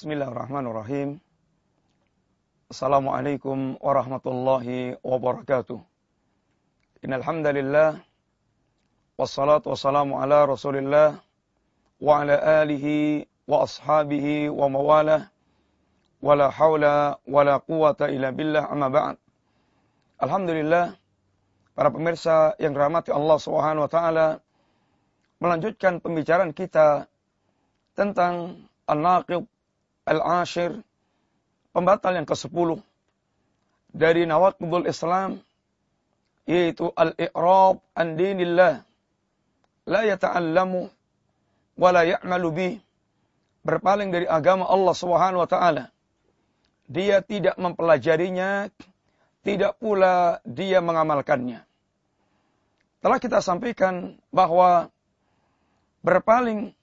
Bismillahirrahmanirrahim. Assalamualaikum warahmatullahi wabarakatuh. Innal hamdalillah wassalatu wassalamu ala Rasulillah wa ala alihi wa ashabihi wa mawalah wala haula wala quwata illa billah amma ba'd. Alhamdulillah para pemirsa yang dirahmati Allah Subhanahu wa taala melanjutkan pembicaraan kita tentang An-Naqib Al-Ashir, pembatal yang ke-10 dari nawaqidul Islam, yaitu al-i'rab an dinillah, la yata'allamu wa la ya'malu bih, berpaling dari agama Allah Subhanahu wa taala. Dia tidak mempelajarinya, tidak pula dia mengamalkannya. Telah kita sampaikan bahwa berpaling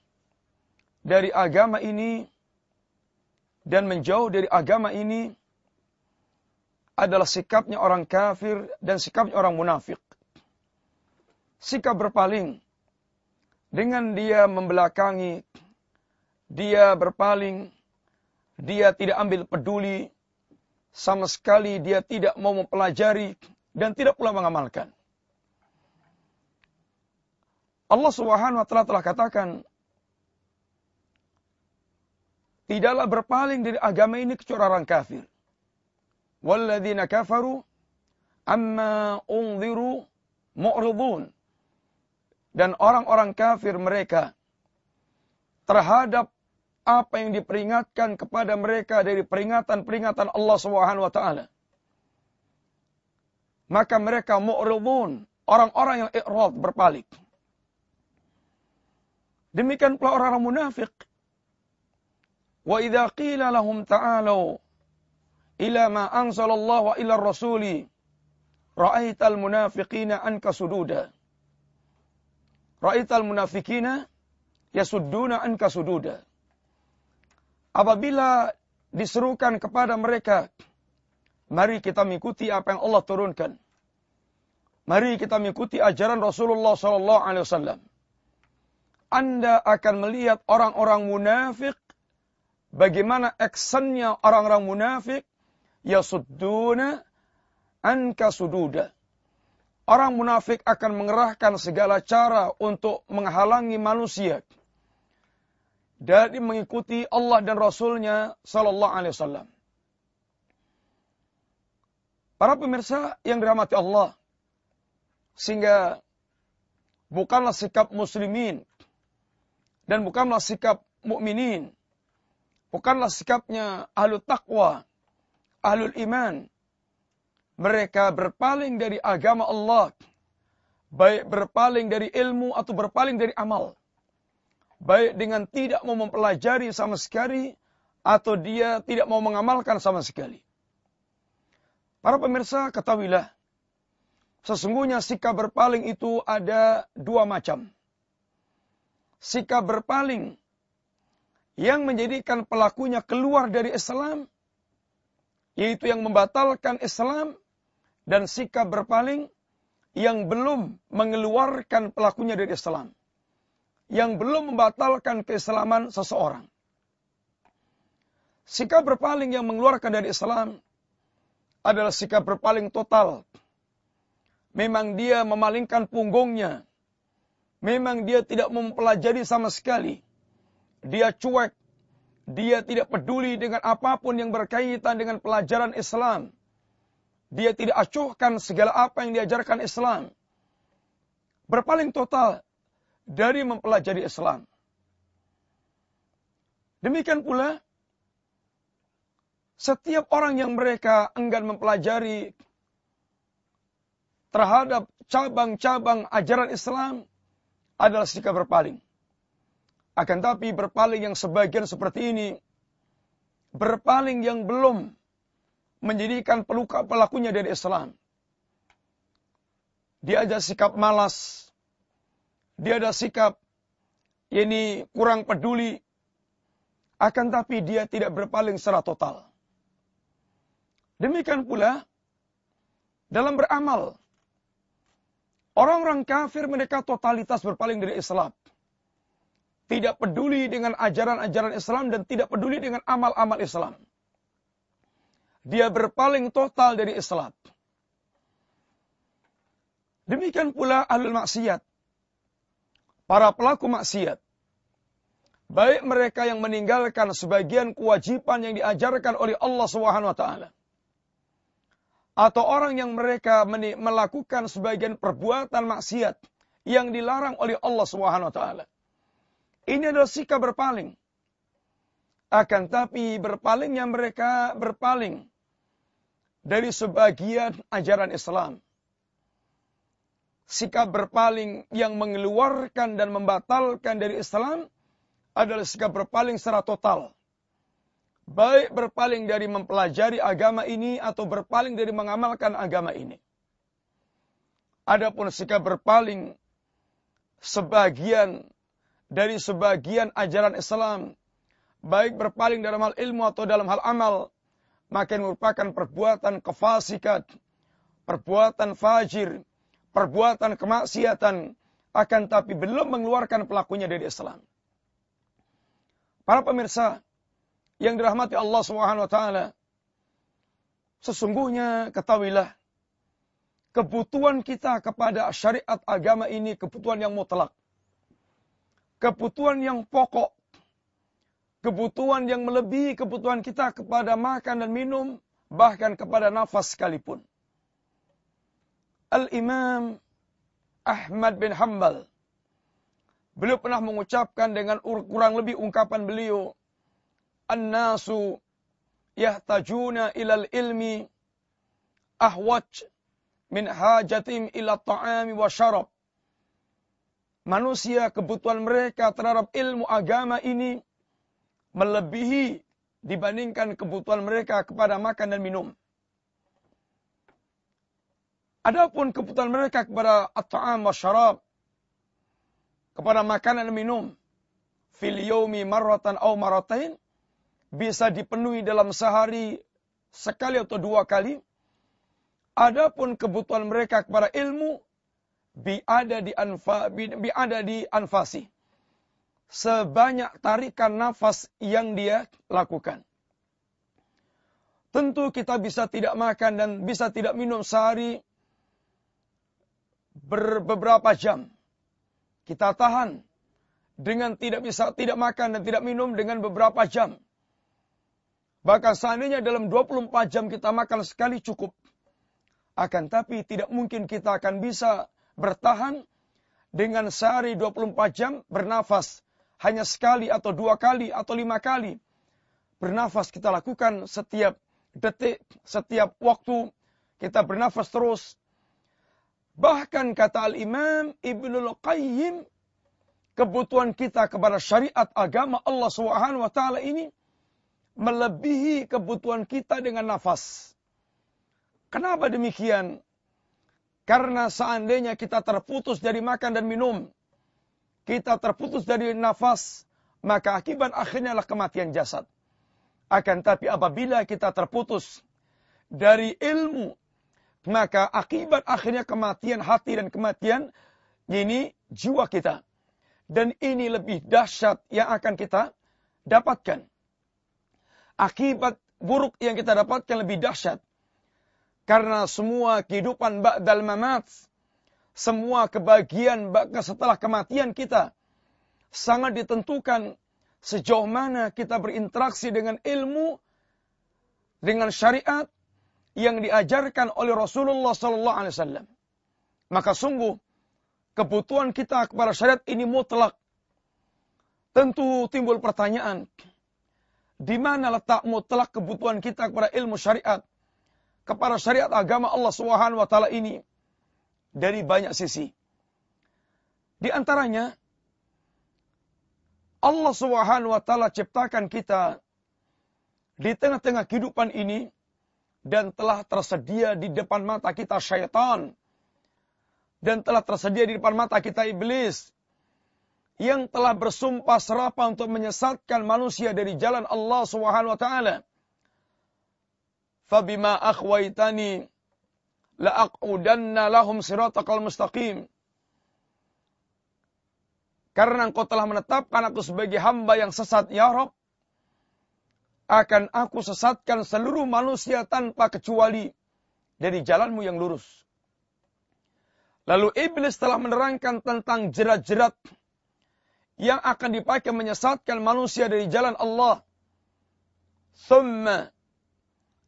dari agama ini dan menjauh dari agama ini adalah sikapnya orang kafir dan sikapnya orang munafik. Sikap berpaling dengan dia membelakangi, dia berpaling, dia tidak ambil peduli, sama sekali dia tidak mau mempelajari dan tidak pula mengamalkan. Allah Subhanahu wa taala telah katakan tidaklah berpaling dari agama ini kecuali orang kafir. Walladzina kafaru amma unziru mu'ridun. Dan orang-orang kafir mereka terhadap apa yang diperingatkan kepada mereka dari peringatan-peringatan Allah Subhanahu wa taala. Maka mereka mu'ridun, orang-orang yang i'rad berpaling. Demikian pula orang-orang munafik Wa idza qila lahum ta'alu ila ma wa ila rasuli ra'aital munafiqina. Ra'aital munafiqina yasudduna. Apabila diserukan kepada mereka, mari kita mengikuti apa yang Allah turunkan. Mari kita mengikuti ajaran Rasulullah sallallahu alaihi wasallam. Anda akan melihat orang-orang munafik bagaimana actionnya orang-orang munafik yasudduna anka sududa. Orang munafik akan mengerahkan segala cara untuk menghalangi manusia dari mengikuti Allah dan Rasulnya Sallallahu Alaihi Wasallam. Para pemirsa yang dirahmati Allah, sehingga bukanlah sikap muslimin dan bukanlah sikap mukminin Bukanlah sikapnya ahlu taqwa, ahlul iman. Mereka berpaling dari agama Allah. Baik berpaling dari ilmu atau berpaling dari amal. Baik dengan tidak mau mempelajari sama sekali atau dia tidak mau mengamalkan sama sekali. Para pemirsa ketahuilah, sesungguhnya sikap berpaling itu ada dua macam. Sikap berpaling yang menjadikan pelakunya keluar dari Islam, yaitu yang membatalkan Islam dan sikap berpaling yang belum mengeluarkan pelakunya dari Islam, yang belum membatalkan keislaman seseorang. Sikap berpaling yang mengeluarkan dari Islam adalah sikap berpaling total. Memang dia memalingkan punggungnya. Memang dia tidak mempelajari sama sekali dia cuek, dia tidak peduli dengan apa pun yang berkaitan dengan pelajaran Islam. Dia tidak acuhkan segala apa yang diajarkan Islam. Berpaling total dari mempelajari Islam. Demikian pula, setiap orang yang mereka enggan mempelajari terhadap cabang-cabang ajaran Islam adalah sikap berpaling. Akan tapi berpaling yang sebagian seperti ini, berpaling yang belum menjadikan peluka pelakunya dari Islam. Dia ada sikap malas, dia ada sikap ini kurang peduli, akan tapi dia tidak berpaling secara total. Demikian pula dalam beramal. Orang-orang kafir mereka totalitas berpaling dari Islam. Tidak peduli dengan ajaran-ajaran Islam dan tidak peduli dengan amal-amal Islam. Dia berpaling total dari Islam. Demikian pula ahlul maksiat. Para pelaku maksiat. Baik mereka yang meninggalkan sebagian kewajiban yang diajarkan oleh Allah taala. Atau orang yang mereka melakukan sebagian perbuatan maksiat yang dilarang oleh Allah Subhanahu wa taala. Ini adalah sikap berpaling. Akan tapi berpalingnya mereka berpaling dari sebagian ajaran Islam sikap berpaling yang mengeluarkan dan membatalkan dari Islam adalah sikap berpaling secara total. Baik berpaling dari mempelajari agama ini atau berpaling dari mengamalkan agama ini. Adapun sikap berpaling sebagian dari sebagian ajaran Islam, baik berpaling dalam hal ilmu atau dalam hal amal, makin merupakan perbuatan kefasikat, perbuatan fajir, perbuatan kemaksiatan akan tapi belum mengeluarkan pelakunya dari Islam. Para pemirsa yang dirahmati Allah Subhanahu wa taala, sesungguhnya ketahuilah kebutuhan kita kepada syariat agama ini kebutuhan yang mutlak. Kebutuhan yang pokok. Kebutuhan yang melebihi kebutuhan kita kepada makan dan minum, bahkan kepada nafas sekalipun. Al-Imam Ahmad bin Hanbal. Beliau pernah mengucapkan dengan kurang lebih ungkapan beliau. An-nasu yahtajuna ilal ilmi ahwaj min hajatim ila ta'ami wa syarab. Manusia kebutuhan mereka terhadap ilmu agama ini melebihi dibandingkan kebutuhan mereka kepada makan dan minum. Adapun kebutuhan mereka kepada at-ta'am wa syarab, kepada makanan dan minum, fil yaumi marratan au maratain, bisa dipenuhi dalam sehari sekali atau dua kali. Adapun kebutuhan mereka kepada ilmu, bi ada di anfa, bi, bi ada di anfasi. Sebanyak tarikan nafas yang dia lakukan. Tentu kita bisa tidak makan dan bisa tidak minum sehari beberapa jam. Kita tahan dengan tidak bisa tidak makan dan tidak minum dengan beberapa jam. Bahkan seandainya dalam 24 jam kita makan sekali cukup. Akan tapi tidak mungkin kita akan bisa bertahan dengan sehari 24 jam bernafas. Hanya sekali atau dua kali atau lima kali. Bernafas kita lakukan setiap detik, setiap waktu. Kita bernafas terus Bahkan kata Al-Imam Ibnul Qayyim, kebutuhan kita kepada syariat agama Allah Subhanahu wa taala ini melebihi kebutuhan kita dengan nafas. Kenapa demikian? Karena seandainya kita terputus dari makan dan minum, kita terputus dari nafas, maka akibat akhirnya adalah kematian jasad. Akan tapi apabila kita terputus dari ilmu maka akibat akhirnya kematian hati dan kematian ini jiwa kita. Dan ini lebih dahsyat yang akan kita dapatkan. Akibat buruk yang kita dapatkan lebih dahsyat. Karena semua kehidupan ba'dal mamat, semua kebahagiaan setelah kematian kita sangat ditentukan sejauh mana kita berinteraksi dengan ilmu, dengan syariat, yang diajarkan oleh Rasulullah sallallahu alaihi wasallam. Maka sungguh kebutuhan kita kepada syariat ini mutlak. Tentu timbul pertanyaan, di mana letak mutlak kebutuhan kita kepada ilmu syariat, kepada syariat agama Allah Subhanahu wa taala ini dari banyak sisi. Di antaranya Allah Subhanahu wa taala ciptakan kita di tengah-tengah kehidupan ini dan telah tersedia di depan mata kita syaitan dan telah tersedia di depan mata kita iblis yang telah bersumpah serapah untuk menyesatkan manusia dari jalan Allah Subhanahu wa taala. Fabima akhwaitani la'aqudanna lahum siratal mustaqim. Karena engkau telah menetapkan aku sebagai hamba yang sesat, ya Rob. Akan aku sesatkan seluruh manusia tanpa kecuali dari jalanmu yang lurus. Lalu iblis telah menerangkan tentang jerat-jerat yang akan dipakai menyesatkan manusia dari jalan Allah. Thumma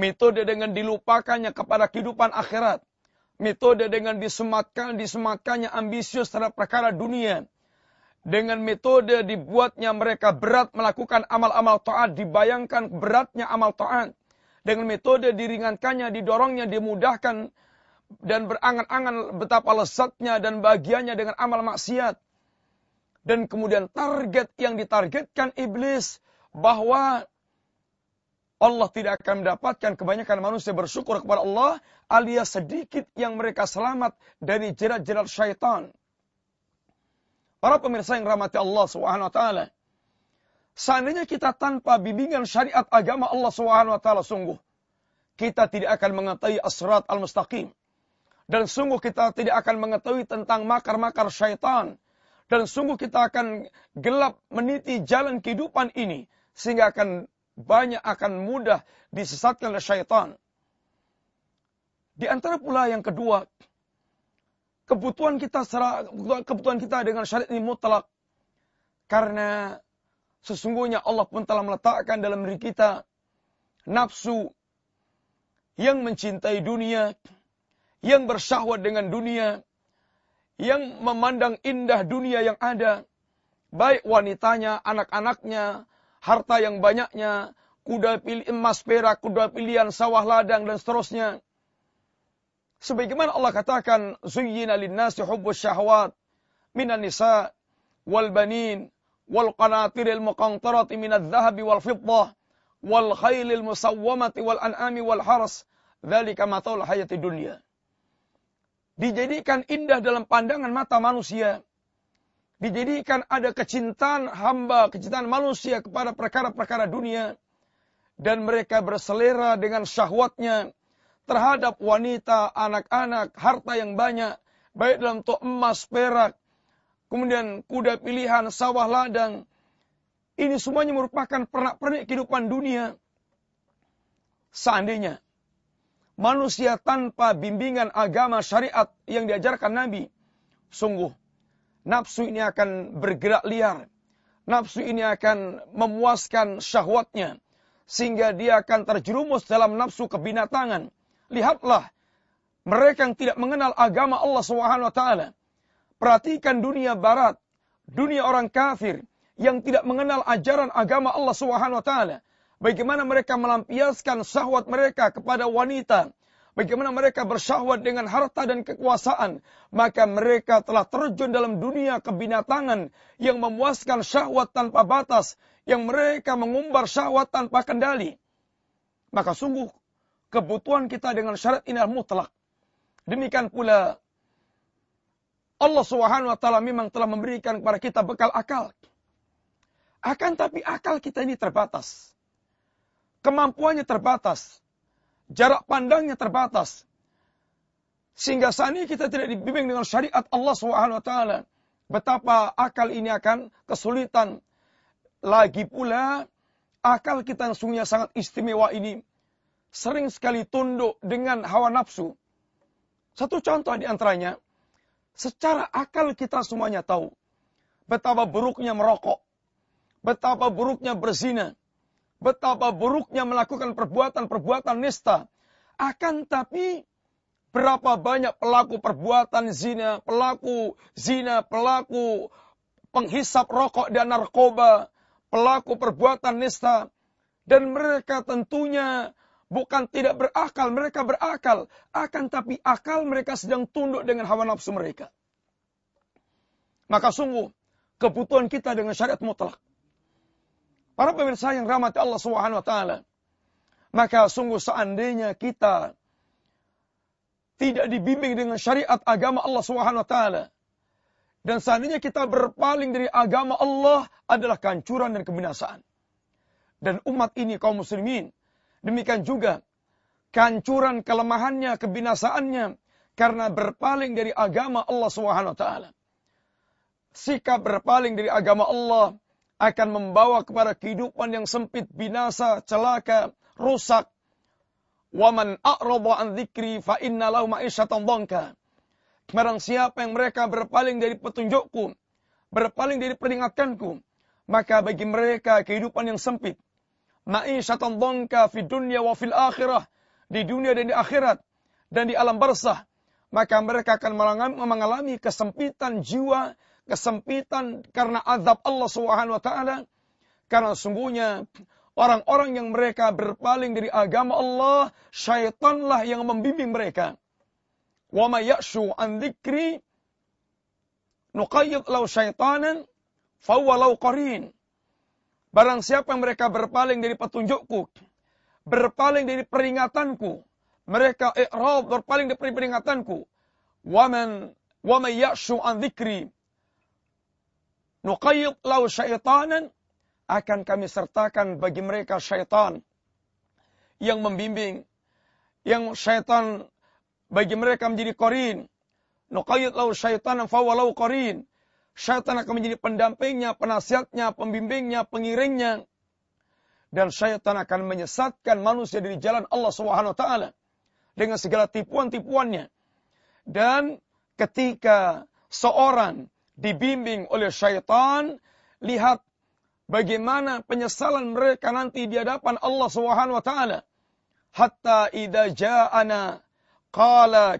Metode dengan dilupakannya kepada kehidupan akhirat. Metode dengan disematkan, disematkannya ambisius terhadap perkara dunia. Dengan metode dibuatnya mereka berat melakukan amal-amal taat. Dibayangkan beratnya amal taat dengan metode diringankannya, didorongnya, dimudahkan dan berangan-angan betapa lesatnya dan bahagianya dengan amal maksiat. Dan kemudian target yang ditargetkan iblis bahwa Allah tidak akan mendapatkan kebanyakan manusia bersyukur kepada Allah alias sedikit yang mereka selamat dari jerat-jerat syaitan. Para pemirsa yang rahmati Allah Subhanahu wa taala. Seandainya kita tanpa bimbingan syariat agama Allah Subhanahu wa taala sungguh kita tidak akan mengetahui asrat al-mustaqim. Dan sungguh kita tidak akan mengetahui tentang makar-makar syaitan. Dan sungguh kita akan gelap meniti jalan kehidupan ini. Sehingga akan banyak akan mudah disesatkan oleh syaitan. Di antara pula yang kedua, kebutuhan kita kebutuhan kita dengan syariat ini mutlak. Karena Sesungguhnya Allah pun telah meletakkan dalam diri kita nafsu yang mencintai dunia, yang bersyahwat dengan dunia, yang memandang indah dunia yang ada, baik wanitanya, anak-anaknya, harta yang banyaknya, kuda pilih emas perak, kuda pilihan sawah ladang dan seterusnya. Sebagaimana Allah katakan, "Zuyyina lin-nasi hubbus syahwat minan nisa wal banin wal qanatiril muqantarati minadh dhahabi wal fiddah wal khailil musawwamati wal an'ami wal haras. Dzalika mataul hayati dunya. Dijadikan indah dalam pandangan mata manusia dijadikan ada kecintaan hamba kecintaan manusia kepada perkara-perkara dunia dan mereka berselera dengan syahwatnya terhadap wanita, anak-anak, harta yang banyak, baik dalam tok emas, perak, kemudian kuda pilihan, sawah ladang. Ini semuanya merupakan pernak-pernik kehidupan dunia. Seandainya manusia tanpa bimbingan agama syariat yang diajarkan Nabi, sungguh nafsu ini akan bergerak liar. Nafsu ini akan memuaskan syahwatnya sehingga dia akan terjerumus dalam nafsu kebinatangan. Lihatlah mereka yang tidak mengenal agama Allah taala Perhatikan dunia barat, dunia orang kafir yang tidak mengenal ajaran agama Allah taala. Bagaimana mereka melampiaskan syahwat mereka kepada wanita, bagaimana mereka bersyahwat dengan harta dan kekuasaan, maka mereka telah terjun dalam dunia kebinatangan yang memuaskan syahwat tanpa batas, yang mereka mengumbar syahwat tanpa kendali. Maka sungguh kebutuhan kita dengan syarat ini mutlak. Demikian pula Allah Subhanahu wa taala memang telah memberikan kepada kita bekal akal. Akan tapi akal kita ini terbatas. Kemampuannya terbatas. Jarak pandangnya terbatas. Sehingga saat ini kita tidak dibimbing dengan syariat Allah taala. Betapa akal ini akan kesulitan. Lagi pula akal kita yang sungguhnya sangat istimewa ini sering sekali tunduk dengan hawa nafsu. Satu contoh di antaranya, Secara akal kita semuanya tahu betapa buruknya merokok, betapa buruknya berzina, betapa buruknya melakukan perbuatan-perbuatan nista. Akan tapi berapa banyak pelaku perbuatan zina, pelaku zina, pelaku penghisap rokok dan narkoba, pelaku perbuatan nista, dan mereka tentunya Bukan tidak berakal, mereka berakal. Akan tapi akal mereka sedang tunduk dengan hawa nafsu mereka. Maka sungguh, kebutuhan kita dengan syariat mutlak. Para pemirsa yang rahmati Allah Subhanahu wa taala. Maka sungguh seandainya kita tidak dibimbing dengan syariat agama Allah Subhanahu wa taala dan seandainya kita berpaling dari agama Allah adalah kehancuran dan kebinasaan. Dan umat ini kaum muslimin demikian juga kehancuran kelemahannya, kebinasaannya karena berpaling dari agama Allah Subhanahu wa taala sikap berpaling dari agama Allah akan membawa kepada kehidupan yang sempit, binasa, celaka, rusak. Waman a'rada an dzikri fa inna lahu ma'isyatan dhanka. Barang siapa yang mereka berpaling dari petunjukku, berpaling dari peringatanku, maka bagi mereka kehidupan yang sempit. Ma'isyatan dhanka fi dunya wa fil akhirah, di dunia dan di akhirat dan di alam barzah. Maka mereka akan mengalami kesempitan jiwa kesempitan karena azab Allah Subhanahu wa taala. Karena sungguhnya orang-orang yang mereka berpaling dari agama Allah syaitanlah yang membimbing mereka. Wa may ya'shu an dzikri nuqayyid law syaitanan huwa law qarin. Barang siapa yang mereka berpaling dari petunjukku berpaling dari peringatanku mereka i'rad berpaling dari peringatanku. Waman wa may ya'shu an dzikri Nuqayyid lau syaitanan akan kami sertakan bagi mereka syaitan yang membimbing yang syaitan bagi mereka menjadi korin. Nuqayyid lau syaitanan fawalau korin. Syaitan akan menjadi pendampingnya penasihatnya pembimbingnya pengiringnya. Dan syaitan akan menyesatkan manusia dari jalan Allah Subhanahu wa taala dengan segala tipuan-tipuannya. Dan ketika seorang dibimbing oleh syaitan, lihat bagaimana penyesalan mereka nanti di hadapan Allah Subhanahu wa taala. Hatta idza ja'ana qala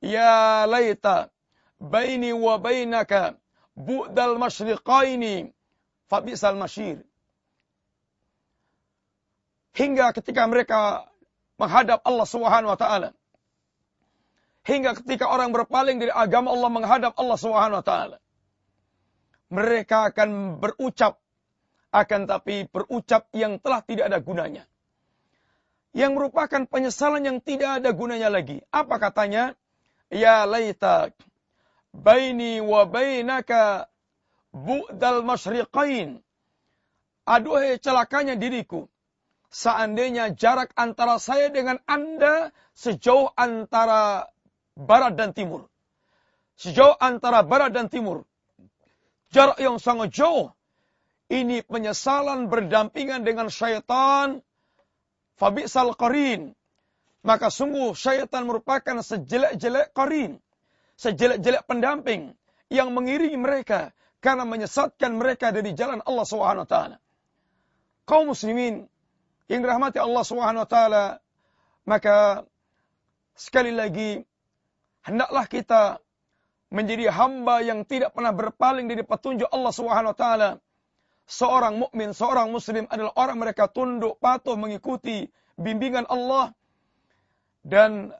ya laita baini wa bainaka bu'dal masyriqaini fabisal masyir. Hingga ketika mereka menghadap Allah Subhanahu wa taala. Hingga ketika orang berpaling dari agama Allah menghadap Allah Subhanahu wa taala mereka akan berucap akan tapi berucap yang telah tidak ada gunanya. Yang merupakan penyesalan yang tidak ada gunanya lagi. Apa katanya? Ya laita baini wa bainaka bu'dal masyriqain. Aduhai celakanya diriku. Seandainya jarak antara saya dengan Anda sejauh antara barat dan timur. Sejauh antara barat dan timur jarak yang sangat jauh. Ini penyesalan berdampingan dengan syaitan. Fabisal qarin. Maka sungguh syaitan merupakan sejelek-jelek qarin. Sejelek-jelek pendamping. Yang mengiringi mereka. Karena menyesatkan mereka dari jalan Allah SWT. Kaum muslimin. Yang dirahmati Allah SWT. Maka sekali lagi. Hendaklah kita menjadi hamba yang tidak pernah berpaling dari petunjuk Allah Subhanahu wa taala. Seorang mukmin, seorang muslim adalah orang mereka tunduk patuh mengikuti bimbingan Allah dan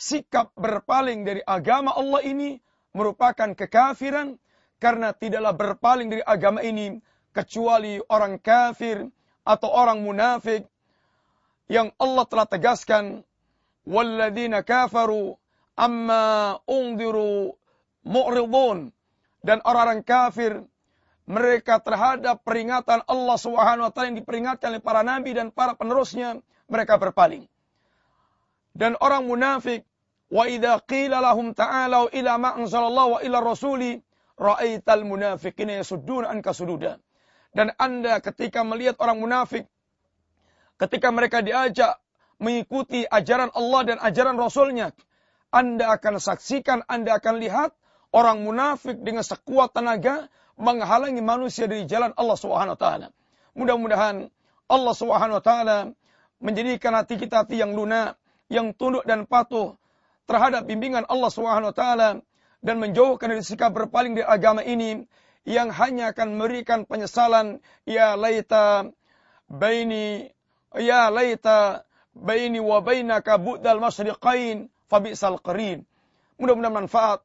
sikap berpaling dari agama Allah ini merupakan kekafiran karena tidaklah berpaling dari agama ini kecuali orang kafir atau orang munafik yang Allah telah tegaskan walladzina kafaru amma undiru mu'ridun dan orang-orang kafir mereka terhadap peringatan Allah Subhanahu wa taala yang diperingatkan oleh para nabi dan para penerusnya mereka berpaling. Dan orang munafik wa idza qila lahum ta'alu ila ma anzalallahu wa ila rasuli ra'aital munafiqina yasuddun anka sududa. Dan Anda ketika melihat orang munafik ketika mereka diajak mengikuti ajaran Allah dan ajaran Rasulnya, Anda akan saksikan, Anda akan lihat orang munafik dengan sekuat tenaga menghalangi manusia dari jalan Allah Subhanahu wa taala. Mudah-mudahan Allah Subhanahu wa taala menjadikan hati kita hati yang lunak, yang tunduk dan patuh terhadap bimbingan Allah Subhanahu wa taala dan menjauhkan dari sikap berpaling dari agama ini yang hanya akan memberikan penyesalan ya laita baini ya laita baini wa bainaka bu'dal masyriqain fa qarin. Mudah-mudahan manfaat